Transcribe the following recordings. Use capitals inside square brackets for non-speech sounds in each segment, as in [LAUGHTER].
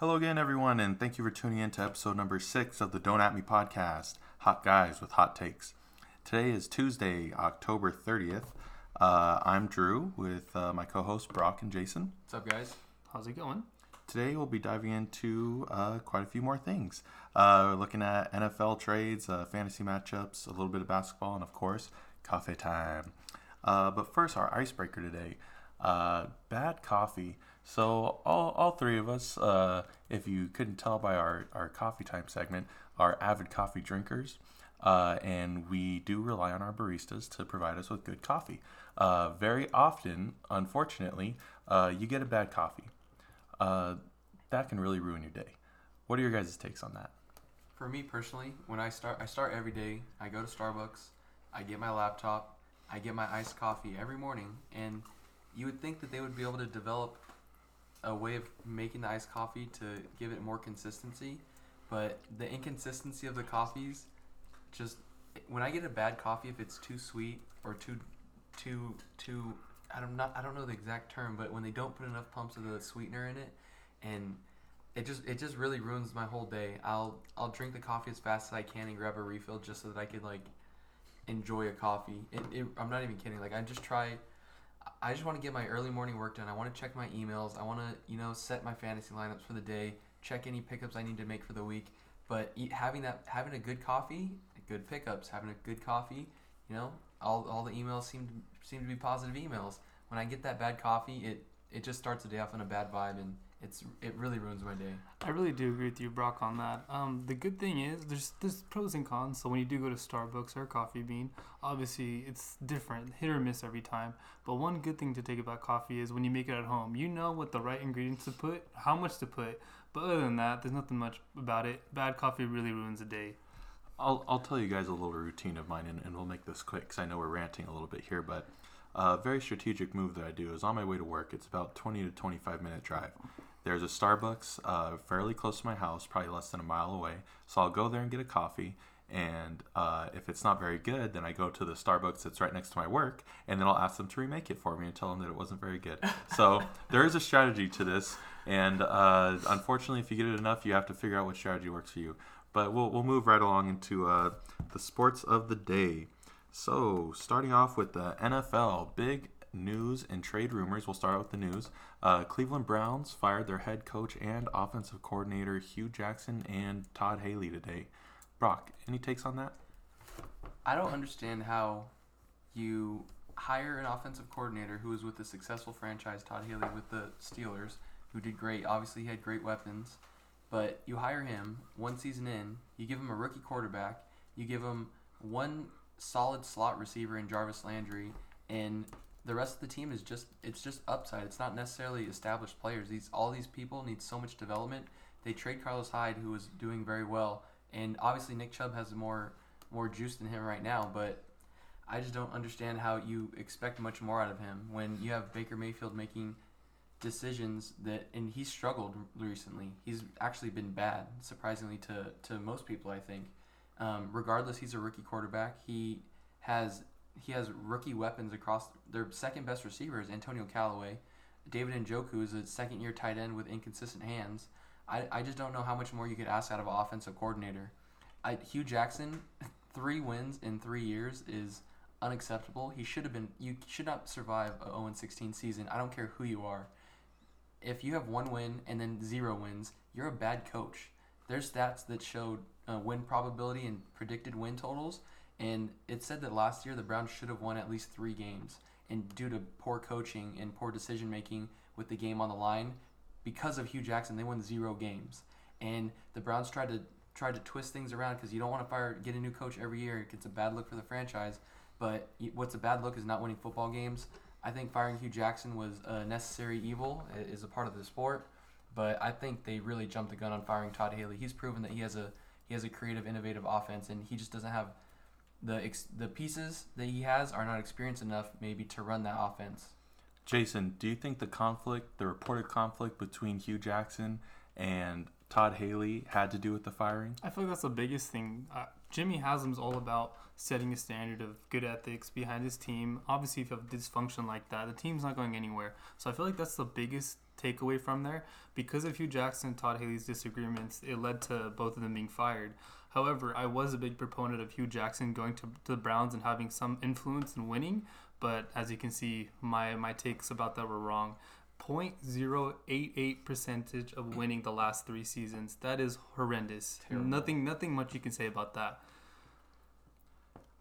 Hello again, everyone, and thank you for tuning in to episode number six of the Don't At Me podcast, Hot Guys with Hot Takes. Today is Tuesday, October 30th. Uh, I'm Drew with uh, my co hosts Brock and Jason. What's up, guys? How's it going? Today we'll be diving into uh, quite a few more things. Uh, we're looking at NFL trades, uh, fantasy matchups, a little bit of basketball, and of course, coffee time. Uh, but first, our icebreaker today uh, bad coffee. So, all, all three of us, uh, if you couldn't tell by our, our coffee time segment, are avid coffee drinkers. Uh, and we do rely on our baristas to provide us with good coffee. Uh, very often, unfortunately, uh, you get a bad coffee. Uh, that can really ruin your day. What are your guys' takes on that? For me personally, when I start, I start every day. I go to Starbucks. I get my laptop. I get my iced coffee every morning, and you would think that they would be able to develop a way of making the iced coffee to give it more consistency, but the inconsistency of the coffees, just when I get a bad coffee, if it's too sweet or too, too, too, I don't not I don't know the exact term, but when they don't put enough pumps of the sweetener in it, and it just it just really ruins my whole day. I'll I'll drink the coffee as fast as I can and grab a refill just so that I could like enjoy a coffee. It, it, I'm not even kidding. Like I just try. I just want to get my early morning work done. I want to check my emails. I want to you know set my fantasy lineups for the day. Check any pickups I need to make for the week. But eat, having that having a good coffee, good pickups, having a good coffee, you know, all, all the emails seem to, seem to be positive emails. When I get that bad coffee, it it just starts the day off on a bad vibe and it's it really ruins my day. I really do agree with you, Brock, on that. Um, the good thing is there's there's pros and cons. So when you do go to Starbucks or Coffee Bean, obviously it's different, hit or miss every time. But one good thing to take about coffee is when you make it at home, you know what the right ingredients to put, how much to put. But other than that, there's nothing much about it. Bad coffee really ruins a day. I'll, I'll tell you guys a little routine of mine, and, and we'll make this quick because I know we're ranting a little bit here. But a uh, very strategic move that I do is on my way to work. It's about 20 to 25 minute drive. There's a Starbucks uh, fairly close to my house, probably less than a mile away. So I'll go there and get a coffee. And uh, if it's not very good, then I go to the Starbucks that's right next to my work, and then I'll ask them to remake it for me and tell them that it wasn't very good. [LAUGHS] So there is a strategy to this, and uh, unfortunately, if you get it enough, you have to figure out what strategy works for you. But we'll, we'll move right along into uh, the sports of the day. So, starting off with the NFL, big news and trade rumors. We'll start out with the news. Uh, Cleveland Browns fired their head coach and offensive coordinator Hue Jackson and Todd Haley today. Brock, any takes on that? I don't understand how you hire an offensive coordinator who was with the successful franchise Todd Haley with the Steelers, who did great. Obviously, he had great weapons, but you hire him one season in, you give him a rookie quarterback, you give him one solid slot receiver in Jarvis Landry, and the rest of the team is just it's just upside. It's not necessarily established players. These all these people need so much development. They trade Carlos Hyde, who was doing very well, and obviously Nick Chubb has more more juice than him right now. But I just don't understand how you expect much more out of him when you have Baker Mayfield making decisions that and he's struggled recently. He's actually been bad, surprisingly to to most people. I think. Um, regardless, he's a rookie quarterback. He has he has rookie weapons across their second best receiver is Antonio Callaway. David Njoku is a second year tight end with inconsistent hands. I, I just don't know how much more you could ask out of an offensive coordinator. I, Hue Jackson, [LAUGHS] three wins in three years is unacceptable. He should have been. You should not survive a 0 16 season. I don't care who you are. If you have one win and then zero wins, you're a bad coach. There's stats that showed uh, win probability and predicted win totals, and it said that last year the Browns should have won at least three games. And due to poor coaching and poor decision making with the game on the line, because of Hue Jackson, they won zero games. And the Browns tried to tried to twist things around because you don't want to fire get a new coach every year. It's a bad look for the franchise. But what's a bad look is not winning football games. I think firing Hue Jackson was a necessary evil, is a part of the sport. But I think they really jumped the gun on firing Todd Haley. He's proven that he has a he has a creative, innovative offense, and he just doesn't have the ex- the pieces that he has are not experienced enough maybe to run that offense. Jason, do you think the conflict, the reported conflict between Hue Jackson and Todd Haley had to do with the firing? I feel like that's the biggest thing. Uh, Jimmy Haslam's all about setting a standard of good ethics behind his team. Obviously, if you have dysfunction like that, the team's not going anywhere. So I feel like that's the biggest takeaway from there. Because of Hue Jackson and Todd Haley's disagreements, it led to both of them being fired. However, I was a big proponent of Hue Jackson going to, to the Browns and having some influence in winning. But as you can see, my, my takes about that were wrong. 0.088 percentage of winning the last three seasons. That is horrendous. Terrible. Nothing nothing much you can say about that.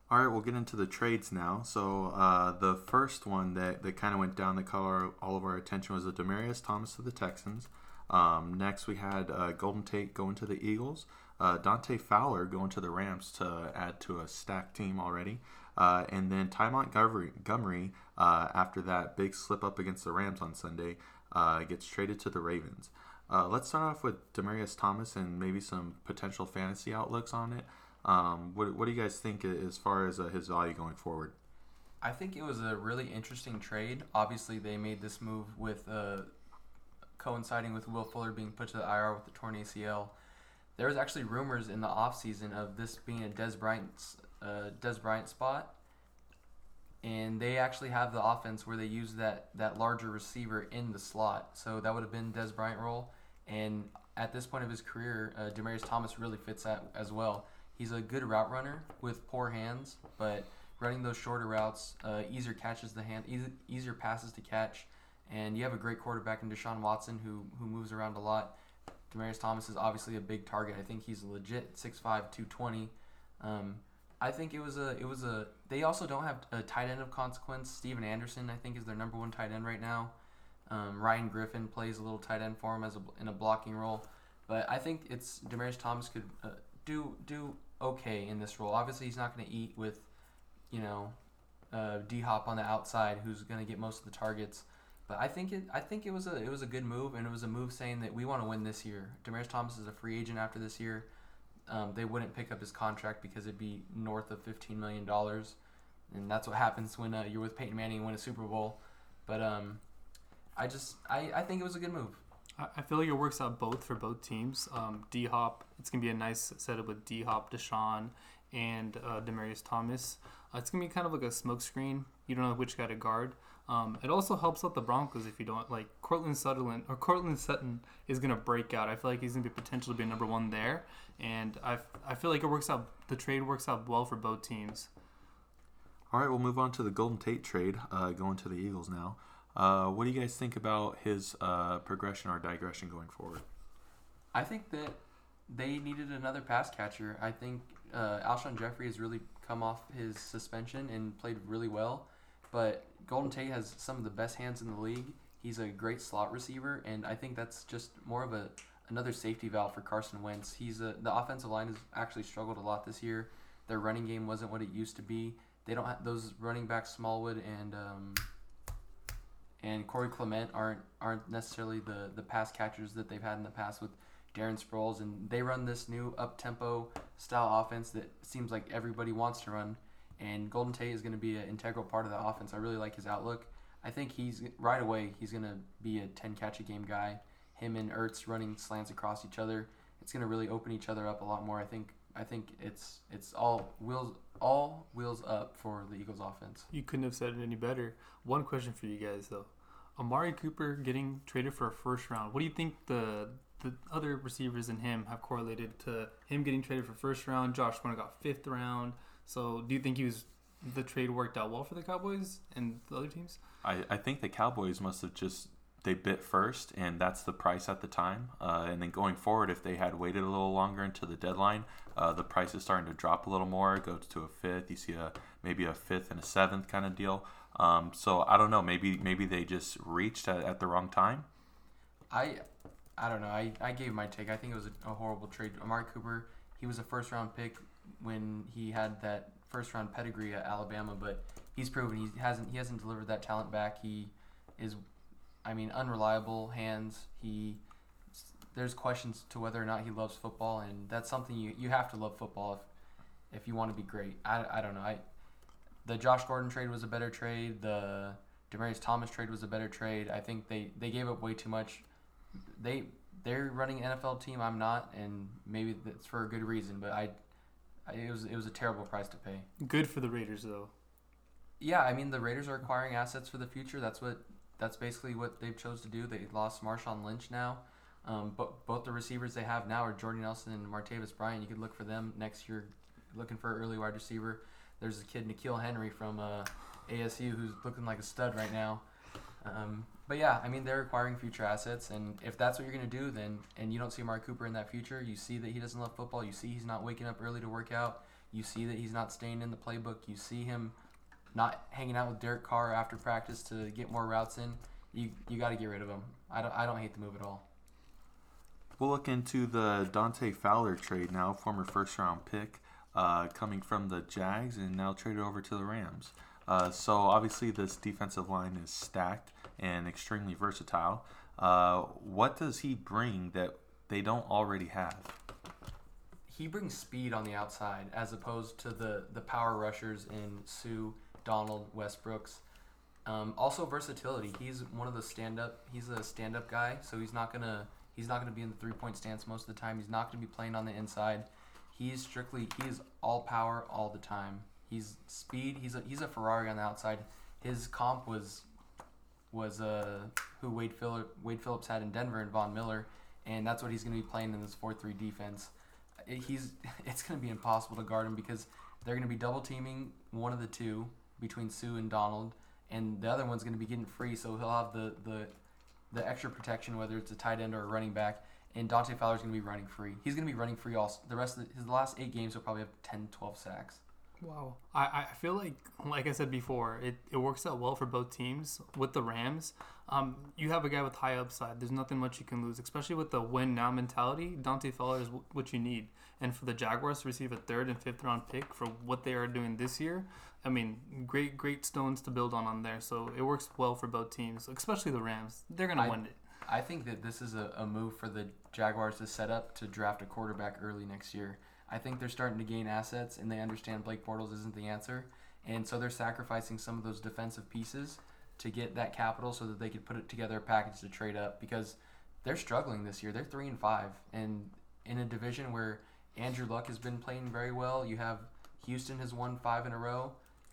All right, we'll get into the trades now. So uh, the first one that, that kind of went down that caught our, all of our attention was the Demaryius Thomas to the Texans. Um, next, we had uh, Golden Tate going to the Eagles. Uh, Dante Fowler going to the Rams to add to a stacked team already. Uh, and then Ty Montgomery, uh, after that big slip up against the Rams on Sunday, uh, gets traded to the Ravens. Uh, let's start off with Demaryius Thomas and maybe some potential fantasy outlooks on it. Um, what, what do you guys think as far as uh, his value going forward? I think it was a really interesting trade. Obviously, they made this move with coinciding with Will Fuller being put to the IR with the torn ACL. There was actually rumors in the offseason of this being a Dez Bryant's uh, Dez Bryant spot, and they actually have the offense where they use that that larger receiver in the slot. So that would have been Dez Bryant role, and at this point of his career, uh, Demaryius Thomas really fits that as well. He's a good route runner with poor hands, but running those shorter routes, uh, easier catches the hand, easier passes to catch, and you have a great quarterback in Deshaun Watson who who moves around a lot. Demaryius Thomas is obviously a big target. I think he's a legit 6'5", 220. Um, I think it was a it was a. They also don't have a tight end of consequence. Stephen Anderson, I think, is their number one tight end right now. Um, Ryan Griffin plays a little tight end for him as a, in a blocking role, but I think it's Demaryius Thomas could uh, do do okay in this role. Obviously, he's not going to eat with, you know, uh, D Hop on the outside, who's going to get most of the targets. But I think it I think it was a it was a good move, and it was a move saying that we want to win this year. Demaryius Thomas is a free agent after this year um, they wouldn't pick up his contract because it'd be north of fifteen million dollars, and that's what happens when uh, you're with Peyton Manning and win a Super Bowl. But um, I just I, I think it was a good move. I I feel like it works out both for both teams. Um, D Hop, it's gonna be a nice setup with D Hop, Deshaun, and uh, Demaryius Thomas. Uh, it's gonna be kind of like a smokescreen. You don't know which guy to guard. Um, it also helps out the Broncos if you don't like Cortland Sutherland or Courtland Sutton is gonna break out. I feel like he's gonna be potentially be number one there, and I, I feel like it works out. The trade works out well for both teams. All right, we'll move on to the Golden Tate trade, uh, going to the Eagles now. Uh, what do you guys think about his uh, progression or digression going forward? I think that they needed another pass catcher. I think uh, Alshon Jeffery has really come off his suspension and played really well. But Golden Tate has some of the best hands in the league. He's a great slot receiver, and I think that's just more of a another safety valve for Carson Wentz. He's a, the offensive line has actually struggled a lot this year. Their running game wasn't what it used to be. They don't have those running backs Smallwood and um, and Corey Clement aren't aren't necessarily the the pass catchers that they've had in the past with Darren Sproles, and they run this new up tempo style offense that seems like everybody wants to run. And Golden Tate is going to be an integral part of the offense. I really like his outlook. I think he's right away. He's going to be a ten catch a game guy. Him and Ertz running slants across each other. It's going to really open each other up a lot more. I think. I think it's it's all wheels all wheels up for the Eagles offense. You couldn't have said it any better. One question for you guys though: Amari Cooper getting traded for a first round. What do you think the the other receivers in him have correlated to him getting traded for first round? Josh Gordon got fifth round. So do you think he was the trade worked out well for the Cowboys and the other teams? I, I think the Cowboys must have just they bit first, and that's the price at the time. Uh, and then going forward, if they had waited a little longer into the deadline, uh, the price is starting to drop a little more. It goes to a fifth. You see a maybe a fifth and a seventh kind of deal. Um, so I don't know. Maybe maybe they just reached at, at the wrong time. I I don't know. I, I gave my take. I think it was a, a horrible trade. Amari Cooper, he was a first round pick when he had that first round pedigree at Alabama, but he's proven he hasn't he hasn't delivered that talent back. He is, I mean, unreliable hands. He there's questions to whether or not he loves football, and that's something you, you have to love football if if you want to be great. I, I don't know. I the Josh Gordon trade was a better trade. The Demaryius Thomas trade was a better trade. I think they, they gave up way too much. They they're running NFL team. I'm not, and maybe that's for a good reason. But I I- It was it was a terrible price to pay. Good for the Raiders though. Yeah, I mean the Raiders are acquiring assets for the future. That's what that's basically what they've chose to do. They lost Marshawn Lynch now, um, but both the receivers they have now are Jordan Nelson and Martavis Bryant. You could look for them next year, looking for an early wide receiver. There's a kid N'Keal Henry from uh, ASU who's looking like a stud right now. Um, but yeah, I mean they're acquiring future assets, and if that's what you're gonna do, then and you don't see Mark Cooper in that future, you see that he doesn't love football. You see he's not waking up early to work out. You see that he's not staying in the playbook. You see him not hanging out with Derek Carr after practice to get more routes in. You you got to get rid of him. I don't I don't hate the move at all. We'll look into the Dante Fowler trade now, former first round pick, uh, coming from the Jags and now traded over to the Rams. Uh, so obviously this defensive line is stacked and extremely versatile. Uh, what does he bring that they don't already have? He brings speed on the outside as opposed to the the power rushers in Suh, Donald, Westbrooks. Um, also versatility. He's one of the stand up. He's a stand up guy, so he's not gonna he's not gonna be in the three point stance most of the time. He's not gonna be playing on the inside. He's strictly he's all power all the time. He's speed. He's a he's a Ferrari on the outside. His comp was was uh who Wade Phillip, Wade Phillips had in Denver and Von Miller, and that's what he's gonna be playing in this four three defense. It- He's [LAUGHS] it's gonna be impossible to guard him because they're gonna be double teaming one of the two between Suh and Donald, and the other one's gonna be getting free, so he'll have the the the extra protection whether it's a tight end or a running back. And Dante Fowler's gonna be running free. He's gonna be running free all the rest of the, his last eight games. He'll probably have 10, 12 sacks. Wow. I, I feel like, like I said before, it, it works out well for both teams. With the Rams, um, you have a guy with high upside. There's nothing much you can lose, especially with the win now mentality. Dante Fowler is w- what you need. And for the Jaguars to receive a third and fifth round pick for what they are doing this year, I mean, great, great stones to build on on there. So it works well for both teams, especially the Rams. They're going to win it. I think that this is a, a move for the Jaguars to set up to draft a quarterback early next year. I think they're starting to gain assets and they understand Blake Bortles isn't the answer. And so they're sacrificing some of those defensive pieces to get that capital so that they could put it together a package to trade up because they're struggling this year. They're three and five. And in a division where Andrew Luck has been playing very well, you have Houston has won five in a row.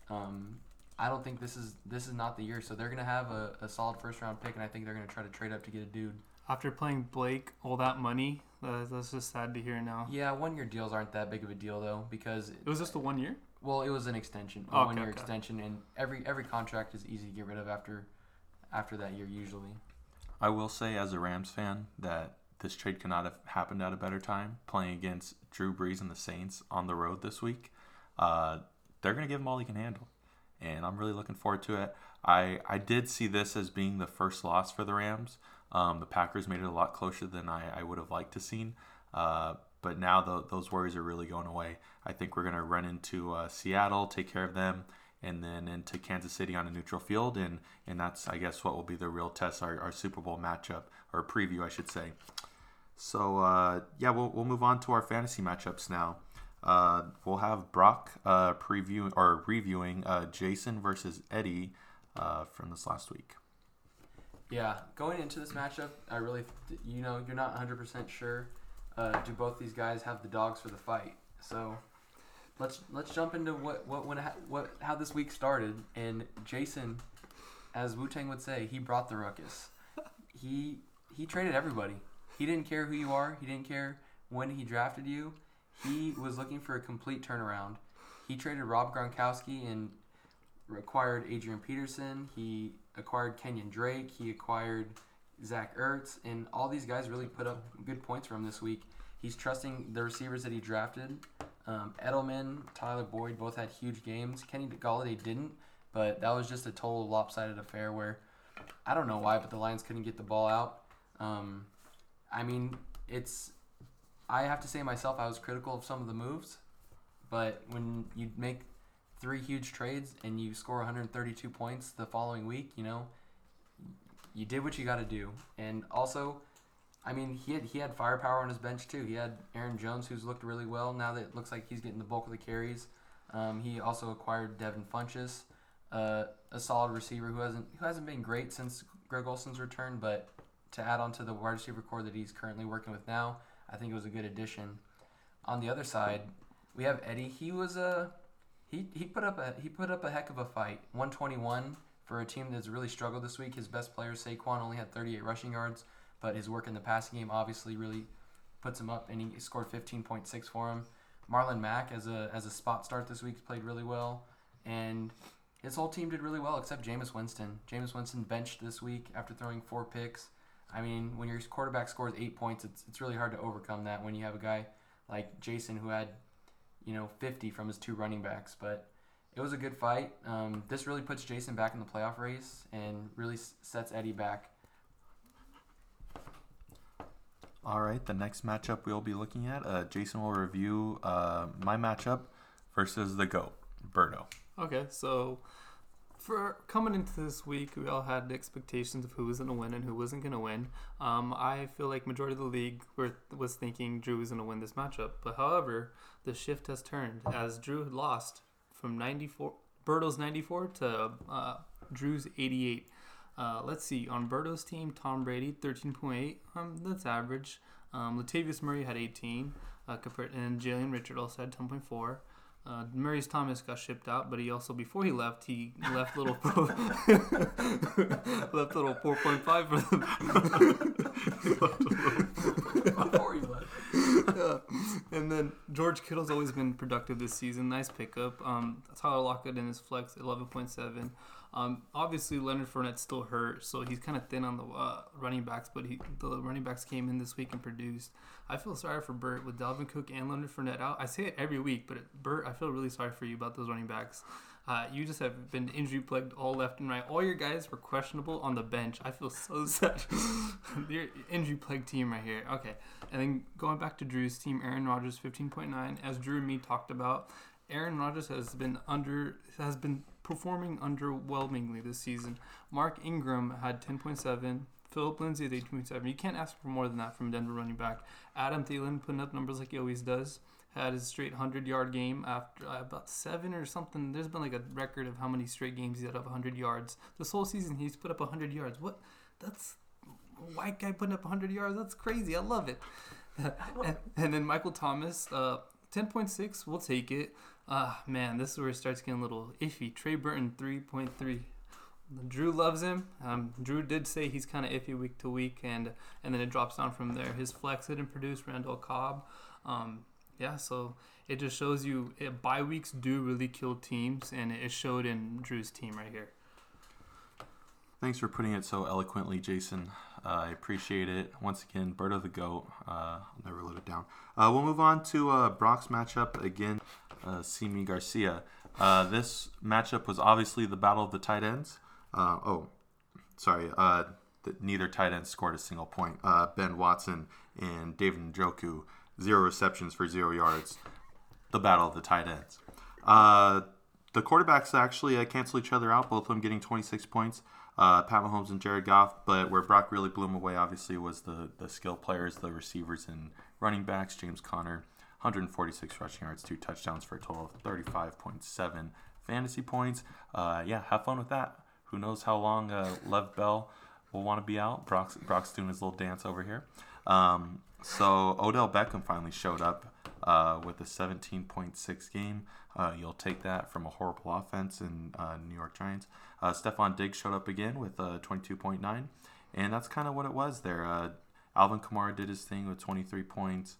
Um, I don't think this is this is not the year. So they're gonna have a, a solid first round pick, and I think they're gonna try to trade up to get a dude. After playing Blake all that money, uh, that's just sad to hear now. Yeah, one year deals aren't that big of a deal though, because It was just a one year? well, it was an extension, a Okay, one year okay. extension, and every every contract is easy to get rid of after after that year usually. I will say, as a Rams fan, that this trade could not have happened at a better time. Playing against Drew Brees and the Saints on the road this week, uh, they're going to give him all he can handle, and I'm really looking forward to it. I I did see this as being the first loss for the Rams. Um, the Packers made it a lot closer than I, I would have liked to seen. Uh, but now tho- those worries are really going away. I think we're going to run into uh, Seattle, take care of them, and then into Kansas City on a neutral field, and and that's I guess what will be the real test, our, our Super Bowl matchup or preview, I should say. So uh, yeah, we'll we'll move on to our fantasy matchups now. Uh, we'll have Brock uh, preview or reviewing uh, Jason versus Eddie uh, from this last week. Yeah, going into this matchup, I really, you know, you're not 100% sure. Uh, do both these guys have the dogs for the fight? So, let's let's jump into what what when what how this week started. And Jason, as Wu Tang would say, he brought the ruckus. He he traded everybody. He didn't care who you are. He didn't care when he drafted you. He was looking for a complete turnaround. He traded Rob Gronkowski and acquired Adrian Peterson. He acquired Kenyan Drake. He acquired Zach Ertz, and all these guys really put up good points for him this week. He's trusting the receivers that he drafted. Um, Edelman, Tyler Boyd both had huge games. Kenny Golladay didn't, but that was just a total lopsided affair where I don't know why, but the Lions couldn't get the ball out. Um, I mean, it's I have to say myself, I was critical of some of the moves, but when you make three huge trades and you score 132 points the following week, you know, you did what you got to do. And also, I mean, he had he had firepower on his bench too. He had Aaron Jones, who's looked really well. Now that it looks like he's getting the bulk of the carries. Um, he also acquired Devin Funchess, uh, a solid receiver who hasn't who hasn't been great since Greg Olsen's return, but to add on to the wide receiver core that he's currently working with now, I think it was a good addition. On the other side, we have Eddie. He was a he he put up a he put up a heck of a fight. 121 for a team that's really struggled this week. His best player Saquon only had 38 rushing yards, but his work in the passing game obviously really puts him up, and he scored 15.6 for him. Marlon Mack as a as a spot start this week played really well, and his whole team did really well except Jameis Winston. Jameis Winston benched this week after throwing four picks. I mean, when your quarterback scores eight points, it's it's really hard to overcome that when you have a guy like Jason who had, you know, 50 from his two running backs. But it was a good fight. Um, this really puts Jason back in the playoff race and really s- sets Eddie back. All right, the next matchup we'll be looking at, uh, Jason will review uh, my matchup versus the GOAT, Berto. Okay, so for coming into this week, we all had expectations of who was going to win and who wasn't going to win. Um, I feel like majority of the league were, was thinking Drew was going to win this matchup, but however, the shift has turned as Drew had lost from 94, Berto's 94 to uh, Drew's 88. Uh, let's see. On Berto's team, Tom Brady, 13.8. Um, that's average. Um, Latavius Murray had 18. Uh, and Jalen Richard also had 10.4. Uh, Maurice Thomas got shipped out, but he also before he left, he left little [LAUGHS] left little 4.5 for them. Before you left. [LAUGHS] Yeah. And then George Kittle's always been productive this season. Nice pickup. Um, Tyler Lockett in his flex, 11.7. Um, obviously, Leonard Fournette's still hurt, so he's kind of thin on the uh, running backs, but he, the running backs came in this week and produced. I feel sorry for Burt with Dalvin Cook and Leonard Fournette out. I say it every week, but Burt, I feel really sorry for you about those running backs. Uh, you just have been injury plagued all left and right. All your guys were questionable on the bench. I feel so [LAUGHS] sad. your injury plagued team right here. Okay. And then going back to Drew's team, Aaron Rodgers 15.9. As Drew and me talked about, Aaron Rodgers has been under has been performing underwhelmingly this season. Mark Ingram had 10.7. Philip Lindsay had 18.7. You can't ask for more than that from Denver running back. Adam Thielen putting up numbers like he always does. Had his straight 100 yard game after uh, about seven or something. There's been like a record of how many straight games he's had of 100 yards. This whole season, he's put up 100 yards. What? That's white guy putting up 100 yards. That's crazy. I love it. [LAUGHS] and, and then Michael Thomas, uh, 10.6. We'll take it. Ah, man, this is where it starts getting a little iffy. Trey Burton, 3.3. Drew loves him. Um, Drew did say he's kind of iffy week to week, and and then it drops down from there. His flex didn't produce Randall Cobb. Um, yeah, so it just shows you it, bye weeks do really kill teams, and it showed in Drew's team right here. Thanks for putting it so eloquently, Jason. Uh, I appreciate it. Once again, Bird of the GOAT. Uh, I'll never let it down. Uh, we'll move on to uh, Brock's matchup again. Uh, Simi Garcia. Uh, this matchup was obviously the battle of the tight ends. Uh, oh, sorry. Uh, th- neither tight end scored a single point. Uh, ben Watson and David Njoku, zero receptions for zero yards. The battle of the tight ends. Uh, the quarterbacks actually cancel each other out, both of them getting 26 points. Pat Mahomes and Jared Goff, but where Brock really blew him away, obviously, was the the skill players, the receivers and running backs. James Conner, 146 rushing yards, two touchdowns for a total of 35.7 fantasy points. Uh, yeah, have fun with that. Who knows how long uh, Lev Bell will want to be out? Brock's, Brock's doing his little dance over here. Um, so Odell Beckham finally showed up uh, with a 17.6 game. Uh, you'll take that from a horrible offense in uh, New York Giants. Uh, Stefon Diggs showed up again with uh, 22.9, and that's kind of what it was there. Uh, Alvin Kamara did his thing with 23 points,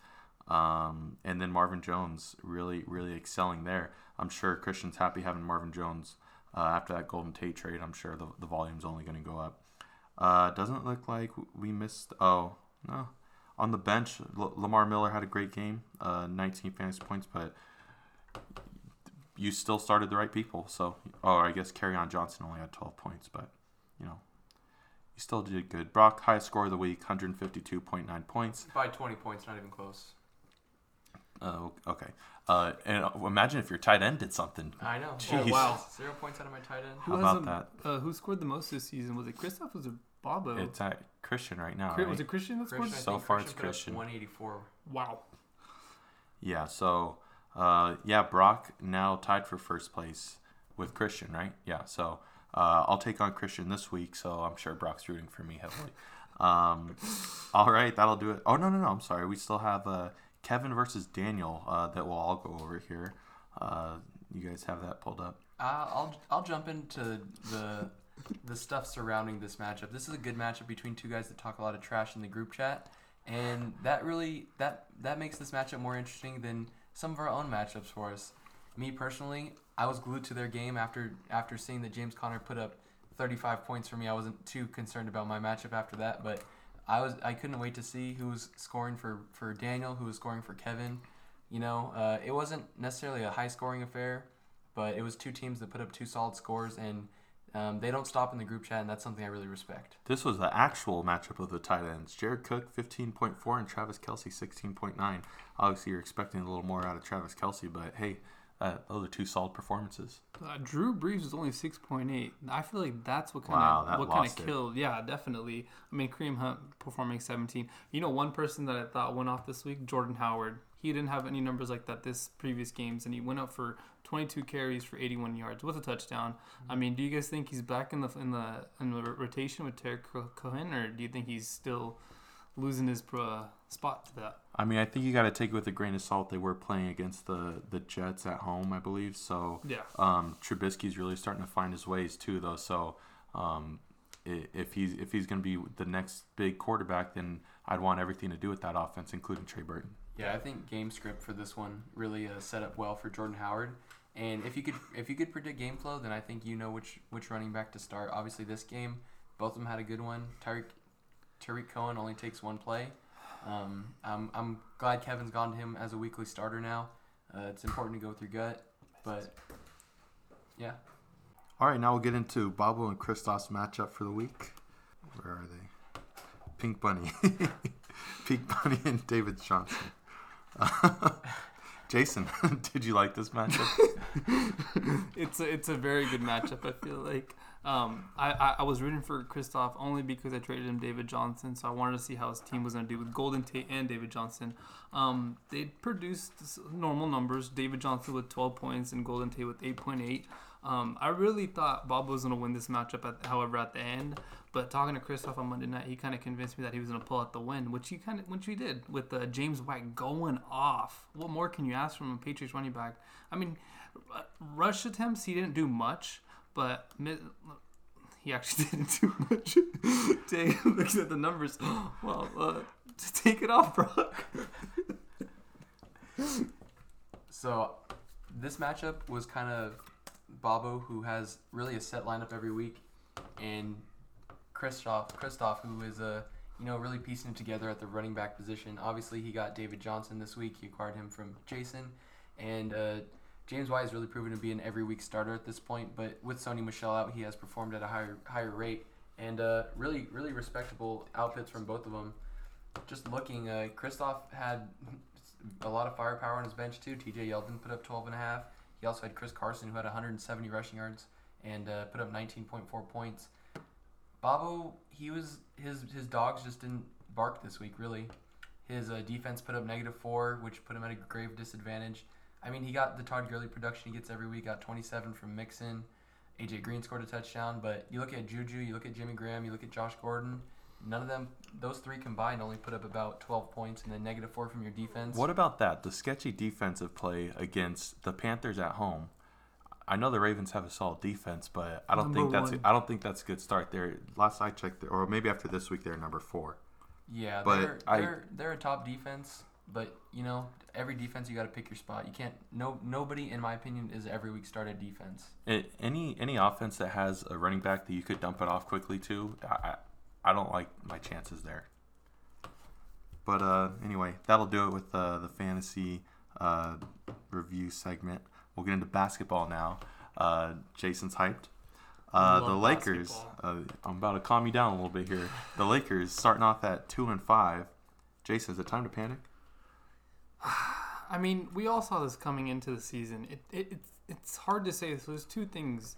um, and then Marvin Jones really, really excelling there. I'm sure Christian's happy having Marvin Jones uh, after that Golden Tate trade. I'm sure the, the volume's only going to go up. Uh, doesn't look like we missed. Oh, no. On the bench, L- Lamar Miller had a great game, uh, 19 fantasy points, but you still started the right people. So, oh, I guess Kerryon Johnson only had 12 points, but you know, you still did good. Brock, highest score of the week, 152.9 points. By 20 points, not even close. Uh, okay. Uh, and uh, imagine if your tight end did something. I know. Jeez. Oh, wow. Zero points out of my tight end. How Who about has that? Uh, who scored the most this season? Was it Christoph? Was it Bobo? It's at Christian right now. Right? Was it Christian that scored? Christian, So think far it's Christian. 184. Wow. Yeah, so uh, yeah, Brock now tied for first place with Christian, right? Yeah, so uh, I'll take on Christian this week, so I'm sure Brock's rooting for me heavily. Um, [LAUGHS] all right, that'll do it. Oh no, no, no, I'm sorry. We still have uh, Kevin versus Daniel uh, that we'll all go over here. Uh, you guys have that pulled up. Uh, I'll I'll jump into the the stuff surrounding this matchup. This is a good matchup between two guys that talk a lot of trash in the group chat, and that really that that makes this matchup more interesting than some of our own matchups for us. Me personally, I was glued to their game after after seeing that James Conner put up 35 points for me. I wasn't too concerned about my matchup after that, but I was I couldn't wait to see who was scoring for for Daniel, who was scoring for Kevin. You know, uh, it wasn't necessarily a high scoring affair, but it was two teams that put up two solid scores and. Um, they don't stop in the group chat, and that's something I really respect. This was the actual matchup of the tight ends. Jared Cook, 15.4, and Travis Kelce, 16.9. Obviously, you're expecting a little more out of Travis Kelce, but hey, uh, those are two solid performances. Uh, Drew Brees was only six point eight. I feel like that's what kind Wow, of what kind of killed. Yeah, definitely. I mean, Kareem Hunt performing seventeen. You know, one person that I thought went off this week, Jordan Howard. He didn't have any numbers like that this previous games, and he went up for twenty two carries for eighty one yards with a touchdown. I mean, do you guys think he's back in the in the in the rotation with Tarik Cohen, or do you think he's still losing his uh, spot to that? I mean, I think you got to take it with a grain of salt. They were playing against the, the Jets at home, I believe. So Yeah. um, Trubisky's really starting to find his ways too, though. So um, if he's if he's going to be the next big quarterback, then I'd want everything to do with that offense, including Trey Burton. Yeah, I think game script for this one really uh, set up well for Jordan Howard. And if you could if you could predict game flow, then I think you know which which running back to start. Obviously, this game, both of them had a good one. Tyreek Tarik Cohen only takes one play. Um, I'm I'm glad Kevin's gone to him as a weekly starter now. Uh, it's important to go with your gut, but yeah, All right, now we'll get into Bobo and Christoph's matchup for the week. Where are they? Pink Bunny, [LAUGHS] Pink Bunny, and David Johnson. [LAUGHS] Jason, [LAUGHS] did you like this matchup? it's a, it's a very good matchup. I feel like um, I, I was rooting for Christoph only because I traded him David Johnson, so I wanted to see how his team was going to do with Golden Tate and David Johnson. Um, they produced normal numbers. David Johnson with 12 points and Golden Tate with 8.8. Um, I really thought Bob was going to win this matchup, at, however, at the end. But talking to Christoph on Monday night, he kind of convinced me that he was going to pull out the win, which he kind of, which he did with uh, James White going off. What more can you ask from a Patriots running back? I mean, rush attempts, he didn't do much, but he actually [LAUGHS] didn't do much. [LAUGHS] Dave [LAUGHS] looks at the numbers. [GASPS] Well, uh, take it off, Brock. So this matchup was kind of Bobo, who has really a set lineup every week, and Christoph, Christoph, who is a you know really piecing it together at the running back position. Obviously, he got David Johnson this week. He acquired him from Jason, and uh, James White has really proven to be an every week starter at this point. But with Sony Michel out, he has performed at a higher higher rate, and uh, really really respectable outputs from both of them. Just looking, uh, had a lot of firepower on his bench too. T.J. Yeldon put up 12 and a half. He also had Chris Carson who had 170 rushing yards and uh, put up 19.4 points. Bobo, he was his his dogs just didn't bark this week really. His uh, defense put up negative four, which put him at a grave disadvantage. I mean, he got the Todd Gurley production he gets every week. Got 27 from Mixon. AJ Green scored a touchdown, but you look at Juju, you look at Jimmy Graham, you look at Josh Gordon. None of them, those three combined, only put up about 12 points, and then negative four from your defense. What about that? The sketchy defensive play against the Panthers at home. I know the Ravens have a solid defense, but I don't think that's one. I don't think that's a good start. There, last I checked, or maybe after this week, they're number four. Yeah, But they're I- they're they're a top defense, but you know every defense you got to pick your spot. You can't no nobody in my opinion is every week started defense. Any any offense that has a running back that you could dump it off quickly to, I I- I don't like my chances there. But uh, anyway, that'll do it with uh, the fantasy uh, review segment. We'll get into basketball now. Uh, Jason's hyped. Uh, the Lakers. Uh, I'm about to calm you down a little bit here. The Lakers starting off at two and five. Jason, is it time to panic? [SIGHS] I mean, we all saw this coming into the season. It, it it's it's hard to say. So there's two things.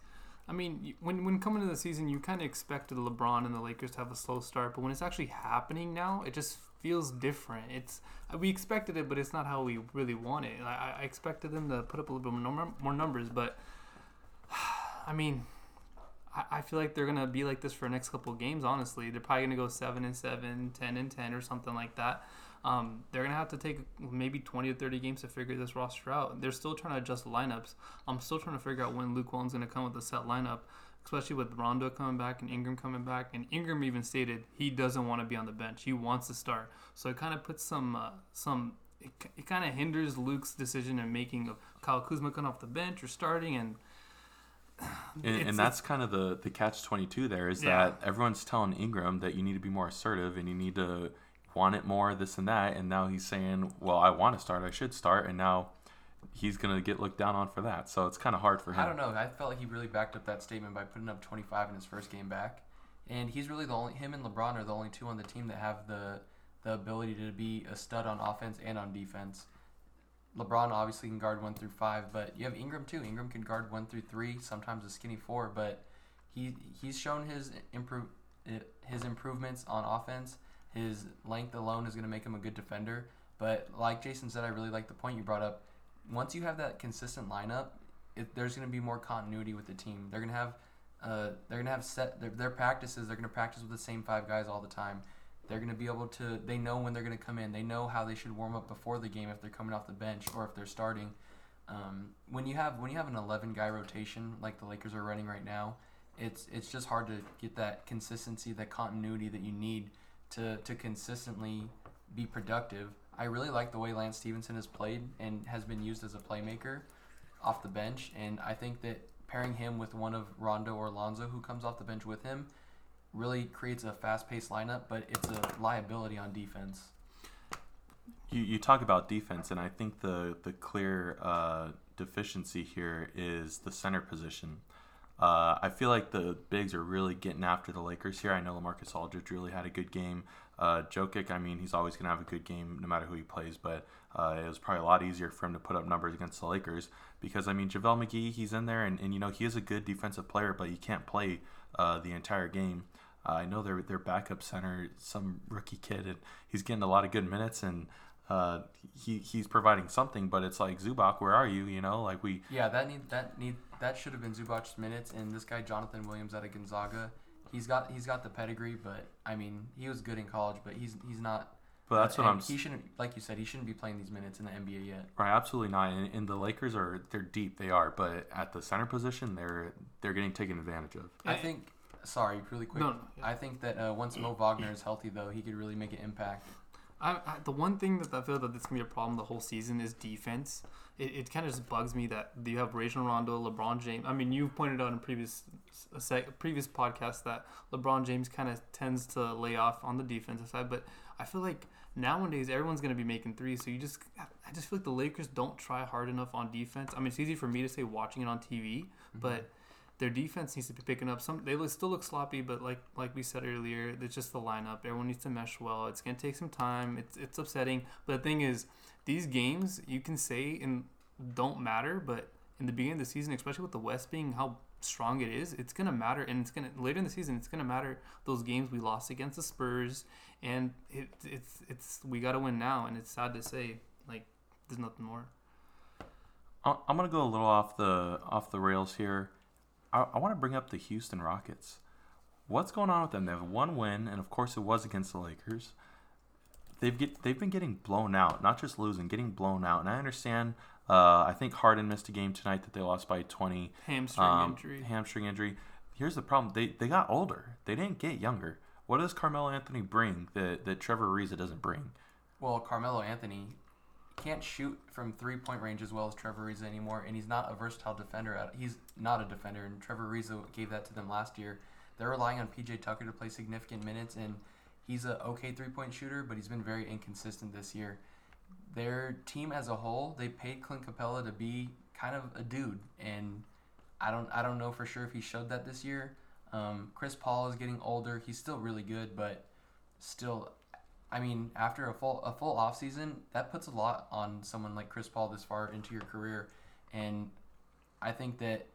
I mean, when when coming into the season, you kind of expected LeBron and the Lakers to have a slow start, but when it's actually happening now, it just feels different. It's uh, we expected it, but it's not how we really want it. I, I expected them to put up a little bit more, more numbers, but [SIGHS] I mean, I, I feel like they're gonna be like this for the next couple of games. Honestly, they're probably gonna go seven and seven, 10 and ten, or something like that. Um, they're gonna have to take maybe 20 to 30 games to figure this roster out. They're still trying to adjust lineups. I'm still trying to figure out when Luke Walton's gonna come with a set lineup, especially with Rondo coming back and Ingram coming back. And Ingram even stated he doesn't want to be on the bench. He wants to start. So it kind of puts some uh, some it, it kind of hinders Luke's decision in making of Kyle Kuzma coming off the bench or starting and. [SIGHS] And, and that's kind of the, the catch 22 there is Yeah. that everyone's telling Ingram that you need to be more assertive and you need to want it more, this and that. And now he's saying, well, I want to start. I should start. And now he's going to get looked down on for that. So it's kind of hard for him. I don't know. I felt like he really backed up that statement by putting up 25 in his first game back, and he's really the only him and LeBron are the only two on the team that have the the ability to be a stud on offense and on defense. LeBron obviously can guard one through five, but you have Ingram too. Ingram can guard one through three, sometimes a skinny four, but he he's shown his improve his improvements on offense. His length alone is going to make him a good defender. But like Jason said, I really like the point you brought up. Once you have that consistent lineup, it, there's going to be more continuity with the team. They're going to have uh, they're to have set their, their practices. They're going to practice with the same five guys all the time. They're going to be able to. They know when they're going to come in. They know how they should warm up before the game if they're coming off the bench or if they're starting. Um, when you have when you have an 11 guy rotation like the Lakers are running right now, it's it's just hard to get that consistency, that continuity that you need to to consistently be productive. I really like the way Lance Stephenson has played and has been used as a playmaker off the bench, and I think that pairing him with one of Rondo or Lonzo who comes off the bench with him really creates a fast-paced lineup, but it's a liability on defense. You, you talk about defense, and I think the the clear uh, deficiency here is the center position. Uh, I feel like the bigs are really getting after the Lakers here. I know Lamarcus Aldridge really had a good game. Uh, Jokic, I mean, he's always going to have a good game no matter who he plays, but uh, it was probably a lot easier for him to put up numbers against the Lakers because, I mean, JaVale McGee, he's in there, and, and you know, he is a good defensive player, but he can't play uh, the entire game. I know their their backup center, some rookie kid, and he's getting a lot of good minutes, and uh, he he's providing something. But it's like Zubac, where are you? You know, like we Yeah, that need that need that should have been Zubac's minutes, and this guy Jonathan Williams out of Gonzaga, he's got he's got the pedigree, but I mean, he was good in college, but he's he's not. But that's what and I'm. He shouldn't, like you said, he shouldn't be playing these minutes in the NBA yet. Right, absolutely not. And, and the Lakers are they're deep, they are, but at the center position, they're they're getting taken advantage of. I think. Sorry, really quick. No, no, I think that uh, once Mo Wagner is healthy, though, he could really make an impact. I, I, the one thing that I feel that this gonna be a problem the whole season is defense. It, it kind of just bugs me that you have Rajon Rondo, LeBron James. I mean, you've pointed out in previous a sec, previous podcast that LeBron James kind of tends to lay off on the defensive side, but I feel like nowadays everyone's gonna be making threes. So you just, I just feel like the Lakers don't try hard enough on defense. I mean, it's easy for me to say watching it on TV, mm-hmm. but their defense needs to be picking up some. They look, still look sloppy, but like like we said earlier, it's just the lineup. Everyone needs to mesh well. It's gonna take some time. It's it's upsetting. But the thing is, these games you can say and don't matter, but in the beginning of the season, especially with the West being how strong it is, it's gonna matter. And it's gonna later in the season, it's gonna matter. Those games we lost against the Spurs, and it, it's it's we gotta win now. And it's sad to say, like there's nothing more. I'm gonna go a little off the off the rails here. I, I want to bring up the Houston Rockets. What's going on with them? They have one win, and of course it was against the Lakers. They've get they've been getting blown out, not just losing, getting blown out. And I understand. Uh, I think Harden missed a game tonight that they lost by 20. Hamstring Um, injury. Hamstring injury. Here's the problem: they they got older. They didn't get younger. What does Carmelo Anthony bring that that Trevor Ariza doesn't bring? Well, Carmelo Anthony can't shoot from three point range as well as Trevor Ariza anymore, and he's not a versatile defender. At, he's not a defender, and Trevor Ariza gave that to them last year. They're relying on PJ Tucker to play significant minutes, and he's a okay three point shooter, but he's been very inconsistent this year. Their team as a whole, they paid Clint Capela to be kind of a dude, and I don't I don't know for sure if he showed that this year. Um, Chris Paul is getting older. He's still really good, but still I mean, after a full a full off season, that puts a lot on someone like Chris Paul this far into your career, and I think that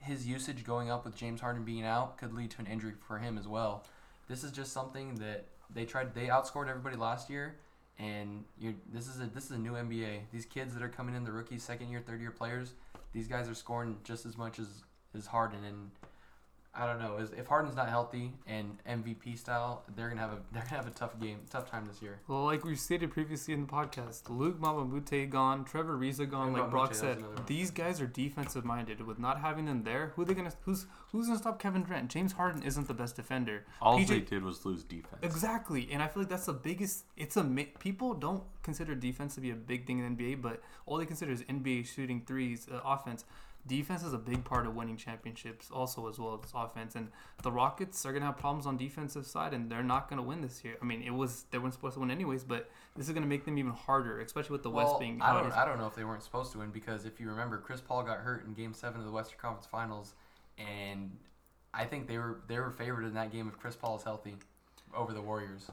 his usage going up with James Harden being out could lead to an injury for him as well. This is just something that they tried. They outscored everybody last year, and you this is a this is a new NBA. These kids that are coming in, the rookies, second year, third year players, these guys are scoring just as much as as Harden, and I don't know. Is if Harden's not healthy and MVP style, they're gonna have a they're gonna have a tough game, tough time this year. Well, like we stated previously in the podcast, Luke Mamamute gone, Trevor Ariza gone. Yeah, like Brock Mamute, said, that's another one. these guys are defensive minded. With not having them there, who they gonna who's who's gonna stop Kevin Durant? James Harden isn't the best defender. All PJ they did was lose defense. Exactly, and I feel like that's the biggest. It's a people don't consider defense to be a big thing in the NBA, but all they consider is NBA shooting threes, uh, offense. Defense is a big part of winning championships, also as well as offense. And the Rockets are gonna have problems on defensive side, and they're not gonna win this year. I mean, it was they weren't supposed to win anyways, but this is gonna make them even harder, especially with the well, West being I don't. I don't know if they weren't supposed to win because if you remember, Chris Paul got hurt in Game Seven of the Western Conference Finals, and I think they were they were favored in that game if Chris Paul is healthy over the Warriors,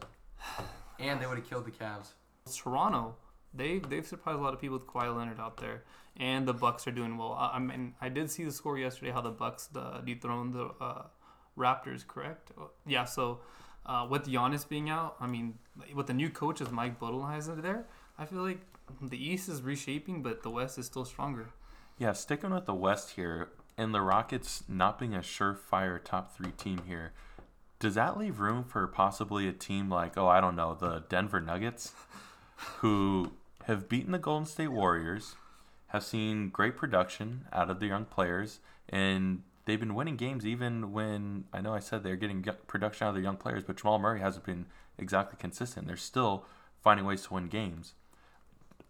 [SIGHS] and they would have killed the Cavs. Toronto, they they've surprised a lot of people with Kawhi Leonard out there, and the Bucks are doing well. I, I mean, I did see the score yesterday how the Bucks the, dethroned the uh, Raptors. Correct? Yeah. So uh, with Giannis being out, I mean, with the new coach as Mike Budenholzer there, I feel like the East is reshaping, but the West is still stronger. Yeah, sticking with the West here, and the Rockets not being a surefire top three team here, does that leave room for possibly a team like, oh, I don't know, the Denver Nuggets, who have beaten the Golden State Warriors, have seen great production out of the young players, and they've been winning games even when I know I said they're getting production out of the young players, but Jamal Murray hasn't been exactly consistent. They're still finding ways to win games.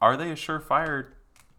Are they a surefire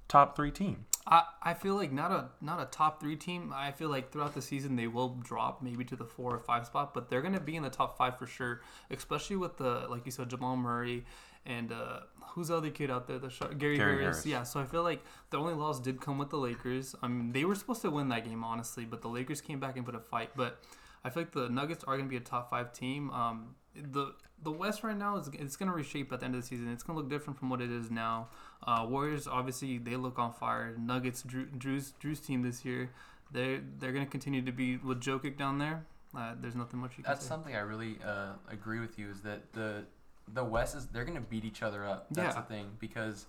top three team? I, I feel like not a not a top three team. I feel like throughout the season they will drop maybe to the four or five spot, but they're gonna be in the top five for sure. Especially with the like you said Jamal Murray and uh, who's the other kid out there? The shot, Gary, Gary Harris. Harris. Yeah, so I feel like the only loss did come with the Lakers. I mean they were supposed to win that game honestly, but the Lakers came back and put a fight. But I feel like the Nuggets are gonna be a top five team. Um, the the West right now is it's gonna reshape at the end of the season. It's gonna look different from what it is now. Uh, Warriors obviously they look on fire. Nuggets Drew, Drew's Drew's team this year, they they're gonna continue to be with Jokic down there. Uh, there's nothing much you can That's say. something I really uh, agree with you is that the the West is they're gonna beat each other up. That's Yeah. the thing because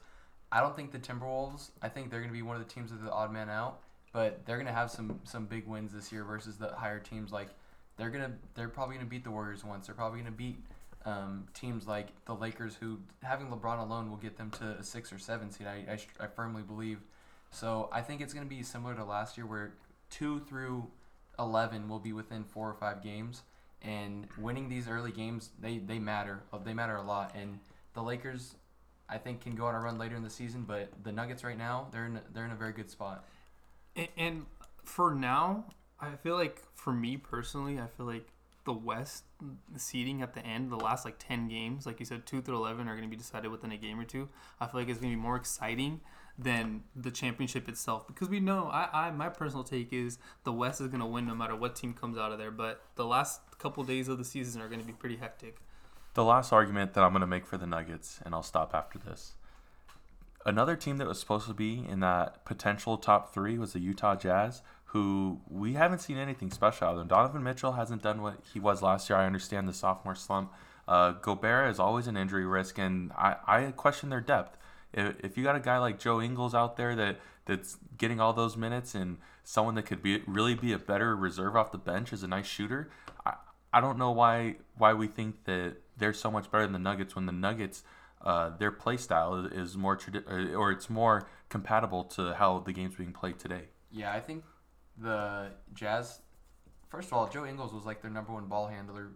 I don't think the Timberwolves. I think they're gonna be one of the teams that the odd man out, but they're gonna have some some big wins this year versus the higher teams. Like they're gonna they're probably gonna beat the Warriors once. They're probably gonna beat um, teams like the Lakers, who having LeBron alone will get them to a six or seven seed. I, I, I firmly believe. So I think it's gonna be similar to last year, where two through eleven will be within four or five games and winning these early games they they matter uh, they matter a lot and the Lakers I think can go on a run later in the season but the Nuggets right now they're in a, they're in a very good spot And, and for now, I feel like for me personally, I feel like the West seeding at the end, the last like ten games, like you said, two through eleven are going to be decided within a game or two. I feel like it's going to be more exciting than the championship itself because we know. I, I my personal take is the West is going to win no matter what team comes out of there. But the last couple days of the season are going to be pretty hectic. The last argument that I'm going to make for the Nuggets, and I'll stop after this. Another team that was supposed to be in that potential top three was the Utah Jazz, who we haven't seen anything special out of them. Donovan Mitchell hasn't done what he was last year. I understand the sophomore slump. Uh, Gobert is always an injury risk, and I, I question their depth. If, you got a guy like Joe Ingles out there that that's getting all those minutes and someone that could be really be a better reserve off the bench as a nice shooter, I, I don't know why why we think that they're so much better than the Nuggets when the Nuggets uh, their play style is, more tradi- or, or it's more compatible to how the game's being played today. yeah I think the Jazz first of all Joe Ingles was like their number one ball handler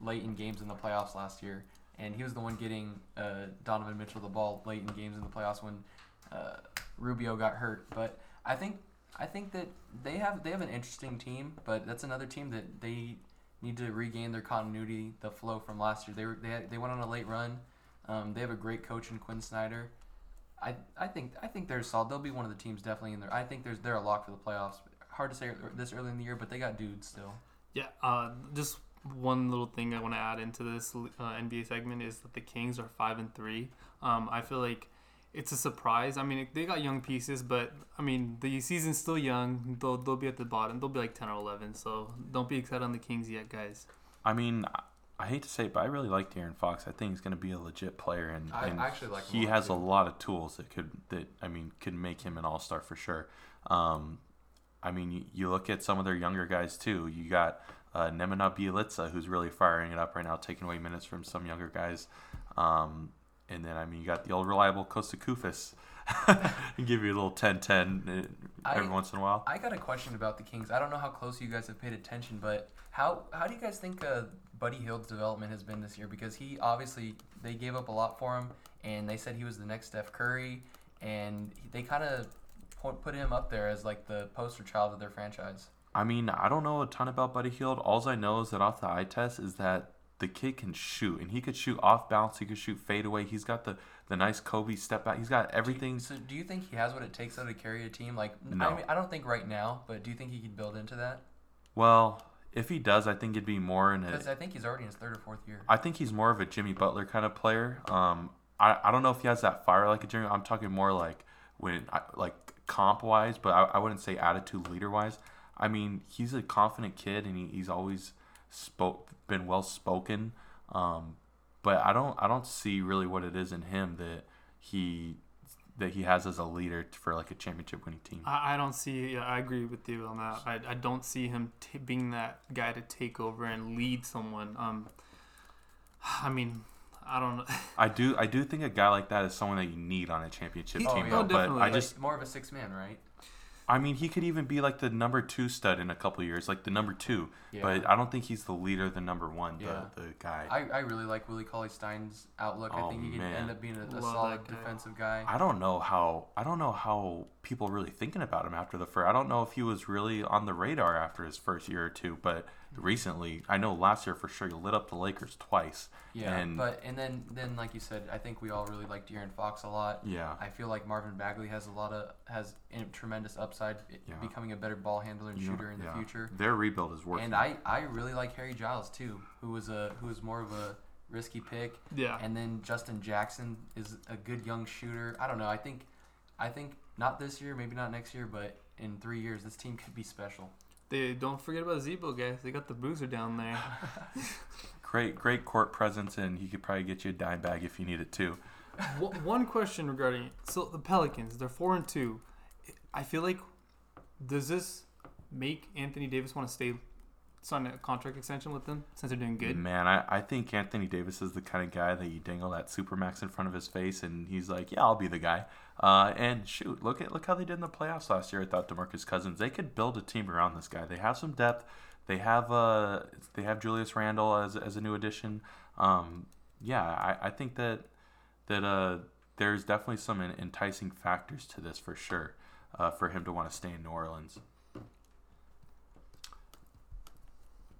late in games in the playoffs last year and he was the one getting uh, Donovan Mitchell the ball late in games in the playoffs when uh, Rubio got hurt but I think I think that they have they have an interesting team but that's another team that they need to regain their continuity, the flow from last year. They were they had, they went on a late run. Um, they have a great coach in Quin Snyder. I I think I think they're solid. They'll be one of the teams definitely in there. I think there's they're a lock for the playoffs. Hard to say this early in the year, but they got dudes still. Yeah, uh, just one little thing I want to add into this uh, NBA segment is that the Kings are five and three. Um, I feel like it's a surprise. I mean, they got young pieces, but I mean, the season's still young. They'll they'll be at the bottom. They'll be like ten or eleven. So don't be excited on the Kings yet, guys. I mean, I- I hate to say it, but I really like De'Aaron Fox. I think he's going to be a legit player, and, I and actually like he has too. a lot of tools that could that I mean could make him an all star for sure. Um, I mean, you, you look at some of their younger guys too. You got uh, Nemanja Bjelica, who's really firing it up right now, taking away minutes from some younger guys. Um, and then, I mean, you got the old reliable Kosta Koufos. and [LAUGHS] give you a little 10-10 every I- once in a while. I got a question about the Kings. I don't know how close you guys have paid attention, but how how do you guys think uh, Buddy Hield's development has been this year? Because he obviously they gave up a lot for him, and they said he was the next Steph Curry, and they kind of put him up there as like the poster child of their franchise. I mean, I don't know a ton about Buddy Hield. All I know is that off the eye test is that the kid can shoot, and he could shoot off balance. He could shoot fade away. He's got the the nice Kobe step back. He's got everything. So do you think he has what it takes though to carry a team? Like No. I mean, I don't think right now, but do you think he could build into that? Well, if he does, I think it'd be more in a. Because I think he's already in his third or fourth year. I think he's more of a Jimmy Butler kind of player. Um, I, I don't know if he has that fire like a Jimmy. I'm talking more like when I, like comp wise, but I, I wouldn't say attitude leader wise. I mean, he's a confident kid and he, he's always spoke been well spoken. Um, but I don't I don't see really what it is in him that he that he has as a leader for like a championship winning team. I, I don't see. Yeah, I agree with you on that. I, I don't see him t- being that guy to take over and lead someone. Um, I mean, I don't know. [LAUGHS] I do I do think a guy like that is someone that you need on a championship He- team. oh, though, but definitely. I Like, just more of a six man, right? I mean, he could even be like the number two stud in a couple years, like the number two. Yeah. But I don't think he's the leader, the number one, the, Yeah. the guy. I, I really like Willie Cauley Stein's outlook. I Oh, think he could end up being a, a solid guy. defensive guy. I don't know how I don't know how people are really thinking about him after the first. I don't know if he was really on the radar after his first year or two, but recently, I know last year for sure you lit up the Lakers twice. Yeah, and but and then then like you said, I think we all really like De'Aaron Fox a lot. yeah, I feel like Marvin Bagley has a lot of has a tremendous upside, Yeah. becoming a better ball handler and you know, shooter in the yeah. future. Their rebuild is working. And I, I really like Harry Giles too, who was a who was more of a risky pick. Yeah. And then Justin Jackson is a good young shooter. I don't know. I think I think not this year, maybe not next year, but in three years, this team could be special. They don't forget about Z-Bo, guys. They got the bruiser down there. [LAUGHS] great, great court presence, and he could probably get you a dime bag if you need it too. [LAUGHS] One- One question regarding so the Pelicans, they're four and two. I feel like does this make Anthony Davis want to stay sign a contract extension with them since they're doing good? Man, I, I think Anthony Davis is the kind of guy that you dangle that supermax in front of his face, and he's like, "Yeah, I'll be the guy." Uh, and shoot, look at look how they did in the playoffs last year without Demarcus Cousins. They could build a team around this guy. They have some depth. They have uh they have Julius Randle as, as a new addition. Um, yeah, I, I think that that uh there's definitely some enticing factors to this for sure. Uh, for him to want to stay in New Orleans.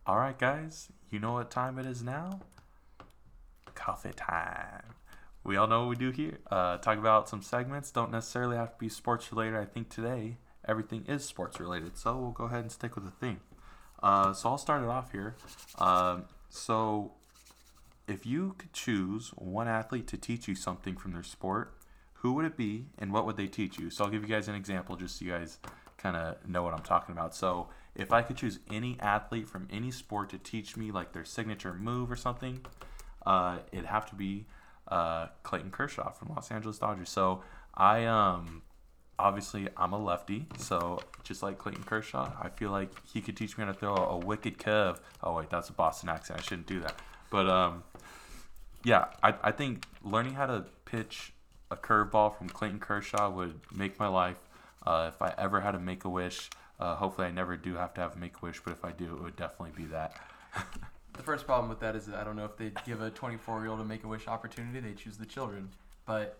All right, guys, you know what time it is now? Coffee time. We all know what we do here. Uh, talk about some segments. Don't necessarily have to be sports related. I think today everything is sports related. So we'll go ahead and stick with the theme. Uh, so I'll start it off here. Um, so if you could choose one athlete to teach you something from their sport, who would it be and what would they teach you? So I'll give you guys an example just so you guys kind of know what I'm talking about. So if I could choose any athlete from any sport to teach me like their signature move or something, uh, it'd have to be uh, Clayton Kershaw from Los Angeles Dodgers. So I um obviously I'm a lefty, so just like Clayton Kershaw, I feel like he could teach me how to throw a, a wicked curve. Oh wait, that's a Boston accent. I shouldn't do that. But um, yeah, I, I think learning how to pitch a curveball from Clayton Kershaw would make my life. Uh, if I ever had a make a wish, uh, hopefully I never do have to have make a wish, but if I do, it would definitely be that. [LAUGHS] The first problem with that is that I don't know if they'd give a 24 year old a make a wish opportunity. They choose the children, but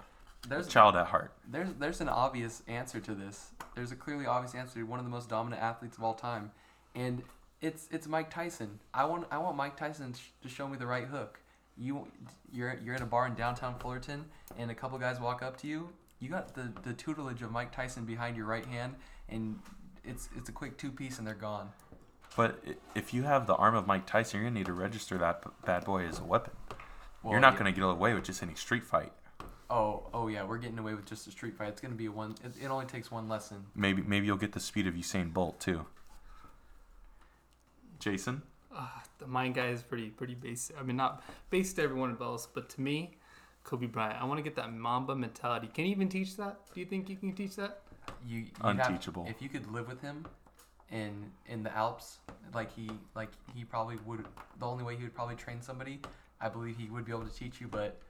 there's Child at heart. there's there's an obvious answer to this. There's a clearly obvious answer to one of the most dominant athletes of all time, and it's it's Mike Tyson. I want I want Mike Tyson to show me the right hook. You you're you're in a bar in downtown Fullerton, and a couple guys walk up to you. You got the the tutelage of Mike Tyson behind your right hand, and it's it's a quick two piece, and they're gone. But if you have the arm of Mike Tyson, you're gonna need to register that bad boy as a weapon. Well, you're not yeah. gonna get away with just any street fight. Oh oh yeah, we're getting away with just a street fight. It's gonna be a one. It, it only takes one lesson. Maybe maybe you'll get the speed of Usain Bolt too. Jason, Uh, the mind guy is pretty pretty basic. I mean, not basic to everyone else, but to me, Kobe Bryant. I want to get that Mamba mentality. Can you even teach that? Do you think you can teach that? You you'd have- Unteachable. if you could live with him, in in the Alps, like he like he probably would. The only way he would probably train somebody, I believe he would be able to teach you. But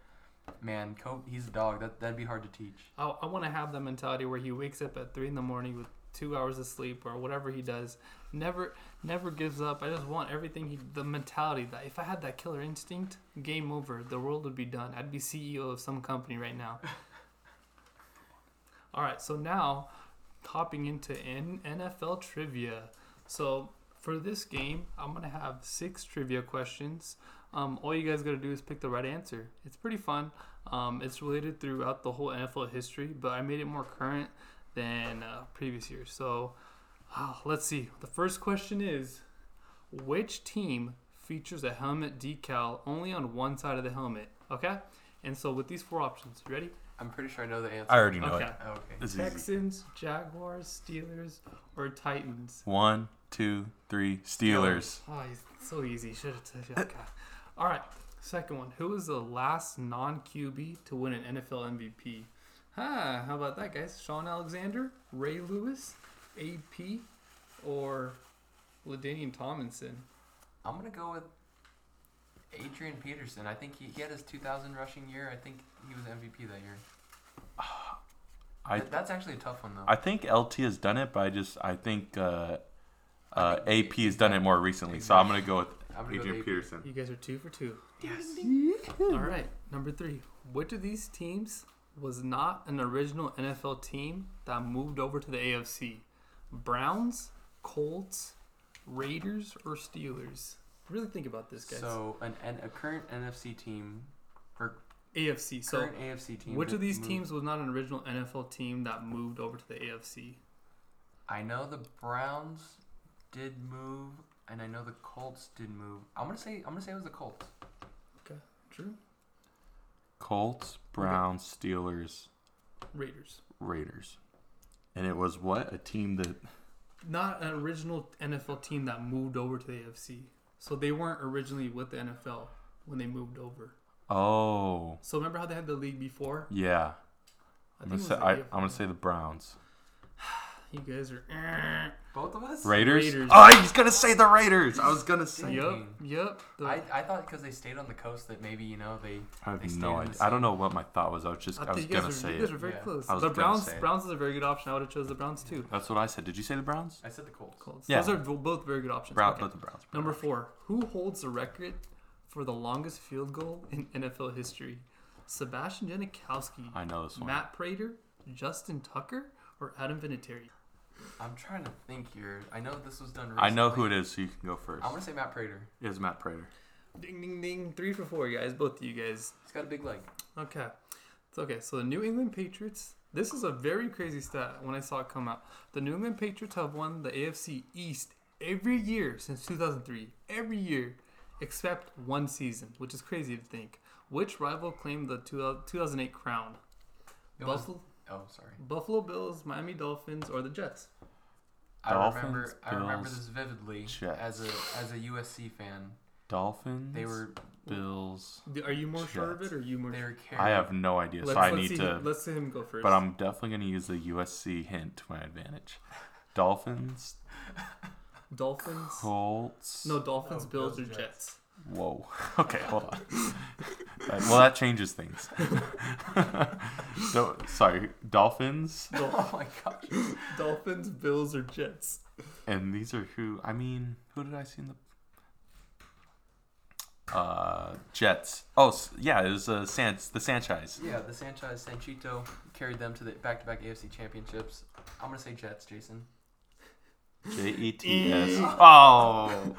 man, Kobe, he's a dog. That that'd be hard to teach. I, I want to have that mentality where he wakes up at three in the morning with two hours of sleep or whatever he does. Never, never gives up. I just want everything. He, the mentality that if I had that killer instinct, game over. The world would be done. I'd be CEO of some company right now. [LAUGHS] All right, so now hopping into N- NFL trivia. So for this game, I'm gonna have six trivia questions. Um, all you guys gotta do is pick the right answer. It's pretty fun. Um, it's related throughout the whole NFL history, but I made it more current than uh, previous years. So ah, let's see. The first question is Which team features a helmet decal only on one side of the helmet? Okay? And so with these four options, you ready? I'm pretty sure I know the answer. I already know Okay. it. Oh, okay. This is easy. Texans, Jaguars, Steelers, or Titans? One, two, three. Steelers. Oh, he's so easy. Should have touched okay. All right. Second one. Who was the last non QB to win an NFL MVP? Huh, how about that, guys? Shaun Alexander, Ray Lewis, AP, or Ladainian Tomlinson? I'm gonna go with Adrian Peterson. I think he, he had his 2,000 rushing year. I think he was MVP that year. [SIGHS] I Th- that's actually a tough one though. I think LT has done it, but I just I think uh, uh, I AP think has done it more recently. So I'm gonna go with I'm gonna go Adrian with AP. Peterson. You guys are two for two. Yes. All right. Number three. Which of these teams was not an original NFL team that moved over to the AFC? Browns, Colts, Raiders, or Steelers? Really think about this, guys. So an, an a current NFC team or AFC. So current AFC team. which of these moved- teams was not an original NFL team that moved over to the AFC? I know the Browns did move, and I know the Colts did move. I'm gonna say I'm gonna say it was the Colts. Okay, true. Colts, Browns, Steelers, Raiders. Raiders, and it was what a team that Not an original NFL team that moved over to the AFC. So they weren't originally with the NFL when they moved over. oh So remember how they had the league before? yeah. I think gonna say I, I'm gonna say the Browns. You guys are. eh. Both of us. Raiders. Raiders. Oh, he's gonna say the Raiders. I was gonna say. Dang. Yup. Yup. The- I, I thought because they stayed on the coast that maybe you know they I have They no in idea. I don't know what my thought was. I was just I I, was think you guys gonna are, say you guys are very Yeah. close. I was The Browns. say. Browns is a very good option. I would have chose the Browns too. That's what I said. Did you say the Browns? I said the Colts. Colts. Yeah. Those are both very good options. Brown, Okay. not the Browns. Number four. Who holds the record for the longest field goal in NFL history? Sebastian Janikowski, I know this one. Matt Prater, Justin Tucker, or Adam Vinatieri? I'm trying to think here. I know this was done. Recently. I know who it is, so you can go first. I'm gonna say Matt Prater. It is Matt Prater. Ding ding ding. Three for four, guys. Both of you guys. He's got a big leg. Okay. It's okay. So the New England Patriots. This is a very crazy stat when I saw it come out. The New England Patriots have won the AFC East every year since 2003. Every year, except one season, which is crazy to think. Which rival claimed the 2008 crown? Buffalo, Oh, sorry. Buffalo Bills, Miami Dolphins, or the Jets? I Dolphins, remember. I remember Bills, this vividly Jets. as a as a USC fan. Dolphins. They were Bills. Are you more sure of it, or are you more? they sure? were carried. I have no idea, Let's, so I let's need see to. Him, let's see him go first. But I'm definitely gonna use the USC hint to my advantage. Dolphins, Dolphins. Colts. No, Dolphins, Oh, Bills, Bills, or Jets. Jets. Whoa. [LAUGHS] Okay, hold on. Well, that changes things. [LAUGHS] so, sorry, Dolphins, [LAUGHS] oh my gosh. Dolphins, Bills, or Jets? and these are who? I mean, who did I see in the? Uh, Jets. Oh, yeah, it was uh, San- the Sanchez. Yeah, the Sanchez Sanchito carried them to the back-to-back AFC championships. I'm gonna say Jets, Jason. J E T S. Oh,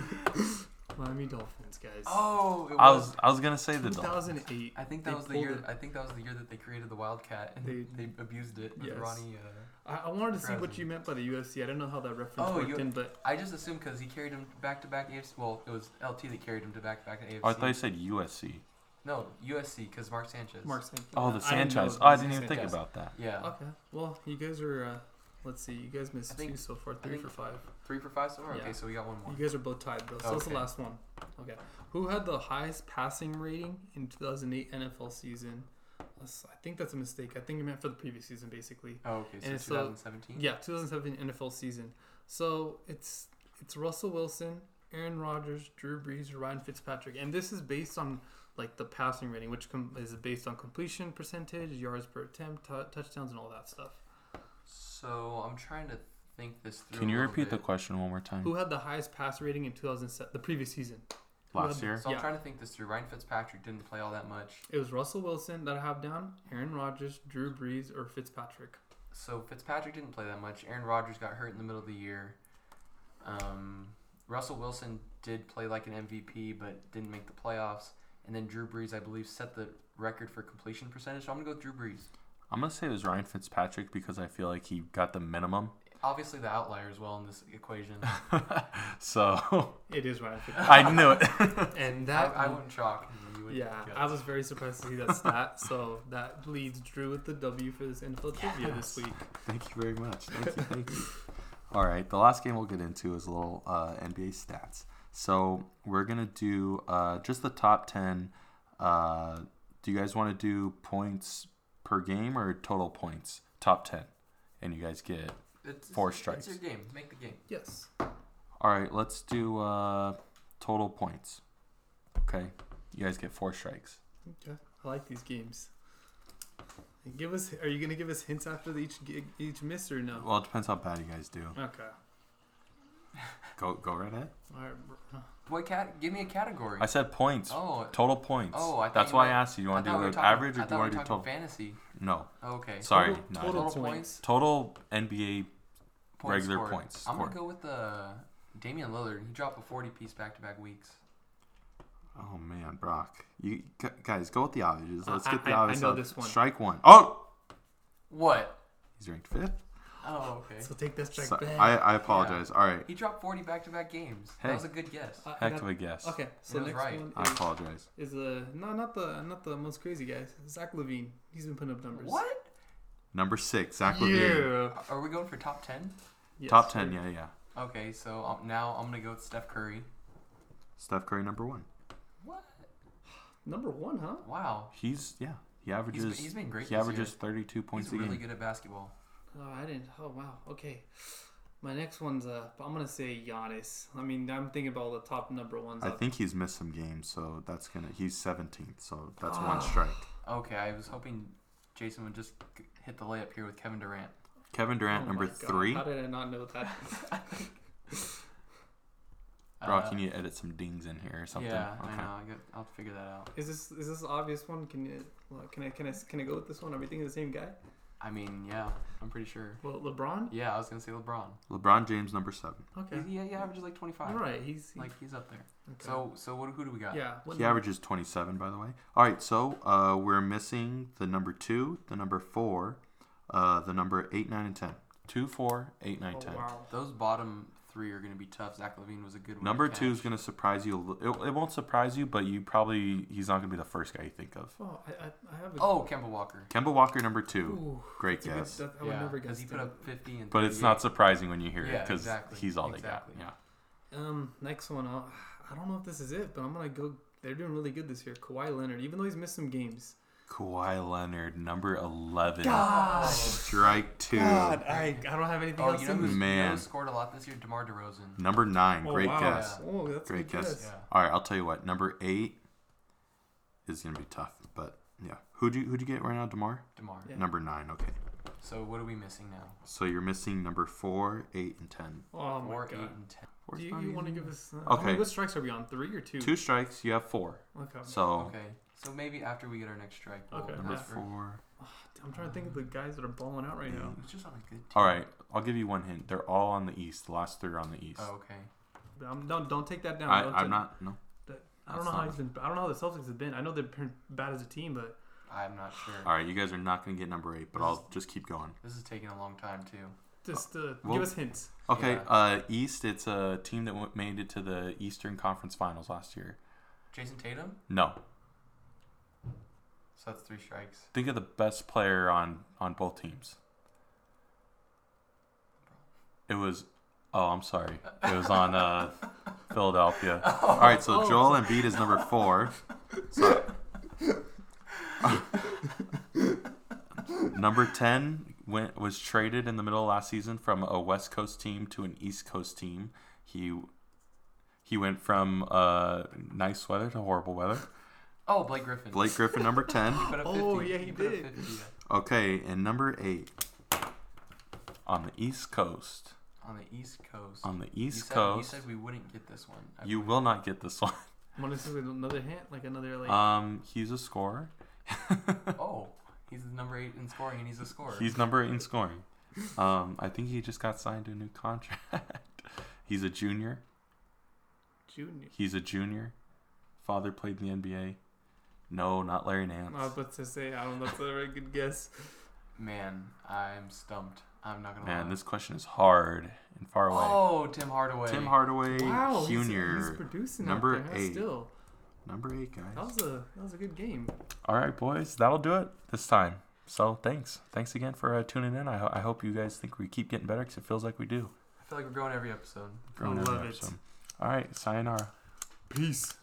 Miami Dolphins, guys. Oh, it I was. was I was gonna say the Dolphins. 2008. I think They that was the year. it. I think that was the year that they created the Wildcat and They- they, abused it with Yes. Ronnie. Uh, I, I wanted to see what you meant by the UFC. I don't know how that reference Oh, worked you- in, but I just assumed because he carried him back-to-back AFC. Well, it was LT that carried him to back-to-back AFC. Oh, I thought you said USC. No, USC because Mark Sanchez. Mark Sanchez. Oh, the I didn't Sanchez. it Oh, I didn't even think about that. Yeah. Okay. Well, you guys are. Uh, let's see. You guys missed think- two so far. Three think- for five. Three for five so far. Yeah. Okay, so we got one more. You guys are both tied though. So that's the last one. Okay. Who had the highest passing rating in 2008 NFL season? I think that's a mistake. I think you meant for the previous season, basically. Oh, okay, so And so- 2017. Yeah, 2007 NFL season. So it's it's Russell Wilson, Aaron Rodgers, Drew Brees, Ryan Fitzpatrick, and this is based on like the passing rating, which com- is based on completion percentage, yards per attempt, t- touchdowns, and all that stuff. So I'm trying to think this through. Can a you little repeat the bit. question one more time? Who had the highest pass rating in 2007, the previous season? Last year? So I'm Yeah. trying to think this through. Ryan Fitzpatrick didn't play all that much. It was Russell Wilson that I have down, Aaron Rodgers, Drew Brees, or Fitzpatrick. So Fitzpatrick didn't play that much. Aaron Rodgers got hurt in the middle of the year. Um, Russell Wilson did play like an MVP, but didn't make the playoffs. And then Drew Brees, I believe, set the record for completion percentage. So I'm gonna go with Drew Brees. I'm gonna say it was Ryan Fitzpatrick because I feel like he got the minimum. Obviously, the outlier as well in this equation. [LAUGHS] so It is Ryan Fitzpatrick. I knew it. [LAUGHS] and I, that I wouldn't chalk. You would Yeah, guess. I was very surprised to see that stat. so that leads Drew with the W for this NFL trivia this week. Thank you very much. Thank you. Thank you. All right. The last game we'll get into is a little uh, NBA stats. So we're gonna do uh, just the top ten. Uh, do you guys want to do points per game or total points? Top ten, and you guys get. It's, four strikes. It's your game. Make the game. Yes. All right. Let's do uh, total points. Okay. You guys get four strikes. Okay. I like these games. Give us. Are you gonna give us hints after the each each miss or no? Well, it depends how bad you guys do. Okay. [LAUGHS] Go go right ahead. All right. bro. What cat? Give me a category. I said points. oh, Total points. Oh, I That's you why I asked you. You want to do we talking- average or do you want to do total? fantasy. No. Okay. Sorry. Total- no, total points. points. Total NBA. Points Regular scored. points I'm gonna go with the Damian Lillard. He dropped a 40 piece back to back weeks. Oh man, Brock. You guys go with the obvious. Let's get the I- I obvious. know up. this one. Strike one. Oh, What? he's ranked fifth. Oh, okay. So take this strike So- back. I, I apologize. All right. He dropped 40 back to back games. Hey. That was a good guess. I- I Heck got- of a guess. Okay. So next right. one I apologize. is uh no not the not the most crazy guys. Zach LaVine. He's been putting up numbers. What? Number six, Zach LaVine. Are we going for top 10? Yes, Top sir. ten. Yeah, yeah. Okay, so um, now I'm gonna go with Steph Curry. Steph Curry number one. What? Number one, huh? Wow. He's yeah. He averages. he's been great He this averages year. thirty-two points He's a really game. good at basketball. Oh, I didn't. Oh, wow. Okay. My next one's uh, I'm gonna say Giannis. I mean, I'm thinking about all the top number ones. I out think he's missed some games, so that's gonna. He's seventeenth, so that's Ah. one strike. Okay, I was hoping Jason would just hit the layup here with Kevin Durant. Kevin Durant Oh number three. How did I not know that? [LAUGHS] Brock, Uh, you need to edit some dings in here or something. Yeah, okay. I know. I got, I'll figure that out. Is this is this the obvious one? Can you well, can I can I can I go with this one? Are we thinking the same guy? I mean, yeah, I'm pretty sure. Well, LeBron. Yeah, I was gonna say LeBron. LeBron James number seven. Okay. He's, yeah, he averages like 25. You're right. He's Like he's up there. okay. So, so what? Who do we got? yeah. what He number- averages 27, by the way. All right, so uh, we're missing the number two, the number four, uh, the number eight, nine, and 10. Two, four, eight, nine, Oh, 10. wow. Those bottom three are gonna be tough. Zach LaVine was a good one. Number to two is going to surprise you. a li- It, it won't surprise you, but you probably, he's not going to be the first guy you think of. Oh, I, I, I have a. Oh, Kemba Walker. Kemba Walker, number two. Ooh, Great that's a good- guess. that- I would never because guess he put that. up 50 and. But it's 38. not surprising when you hear it Yeah, because exactly, he's all exactly. they got. Yeah. Um, next one. I'll, I don't know if this is it, but I'm gonna go. They're doing really good this year. Kawhi Leonard, even though he's missed some games. Kawhi Leonard, number 11. God. Strike two. God, I, I don't have anything Oh, else you know in who's me. you know Man. scored a lot this year? DeMar DeRozan. Number nine. Oh, Great wow. guess. Oh, that's Great a good guess. guess. Yeah. All right, I'll tell you what. Number eight is gonna be tough, but yeah. Who'd you who'd you get right now, Demar? DeMar. Yeah. Number nine. Okay. So what are we missing now? So you're missing number four, eight, and ten. Oh my Four, god. eight, and ten. Four's Do you, not you want to easy. give us? Uh, How many Okay. what strikes are we on? Three or two? two strikes? You have four. Okay. So Okay. So maybe after we get our next strike. We'll Okay, number yeah. ask for- four. I'm trying to think of the guys that are balling out right Yeah. now. He's just on a good team. All right, I'll give you one hint. They're all on the east. The last three are on the east. Oh, okay. I'm, don't don't take that down. I, Don't I'm take- not. No. I don't that's know how not- he's been. I don't know how the Celtics have been. I know they've been bad as a team, but I'm not sure. All right, you guys are not gonna get number eight, but I'll just keep going. This is taking a long time too. just uh, well- give us hints. Okay, Yeah. uh, East. It's a team that w- made it to the Eastern Conference Finals last year. Jayson Tatum. No, So that's three strikes. think of the best player on on both teams. It was. Oh, I'm sorry. It was on uh, [LAUGHS] Philadelphia. All right, so Oh. Joel Embiid is number four. So, number ten, went was traded in the middle of last season from a West Coast team to an East Coast team. He he went from uh, nice weather to horrible weather. Oh, Blake Griffin. Blake Griffin, number [LAUGHS] ten. He put up 50. Oh, yeah, he put up did. 50, yeah. Okay, and number eight on the East Coast. On the East Coast. On the you East said, Coast, You said we wouldn't get this one. I you will not get this one. Want to see another hint, like another like. Um, he's a scorer. [LAUGHS] Oh, he's the number eight in scoring, and he's a scorer. He's number eight in scoring. Um, I think he just got signed to a new contract. [LAUGHS] he's a junior. junior. He's a junior. Father played in the NBA. No, not Larry Nance. I was about to say, I don't know. That's a very good guess. Man, I'm stumped. I'm not gonna Man, lie. this question is hard and far away. Oh, Tim Hardaway. Tim Hardaway Wow, he's, Jr. he's producing number out there. eight. Still, Number eight, guys. that was a that was a good game. All right, boys, that'll do it this time. So thanks, thanks again for uh, tuning in. I, ho- I hope you guys think we keep getting better because it feels like we do. I feel like we're growing every episode. Growing I every love it. episode. All right, sayonara. Peace.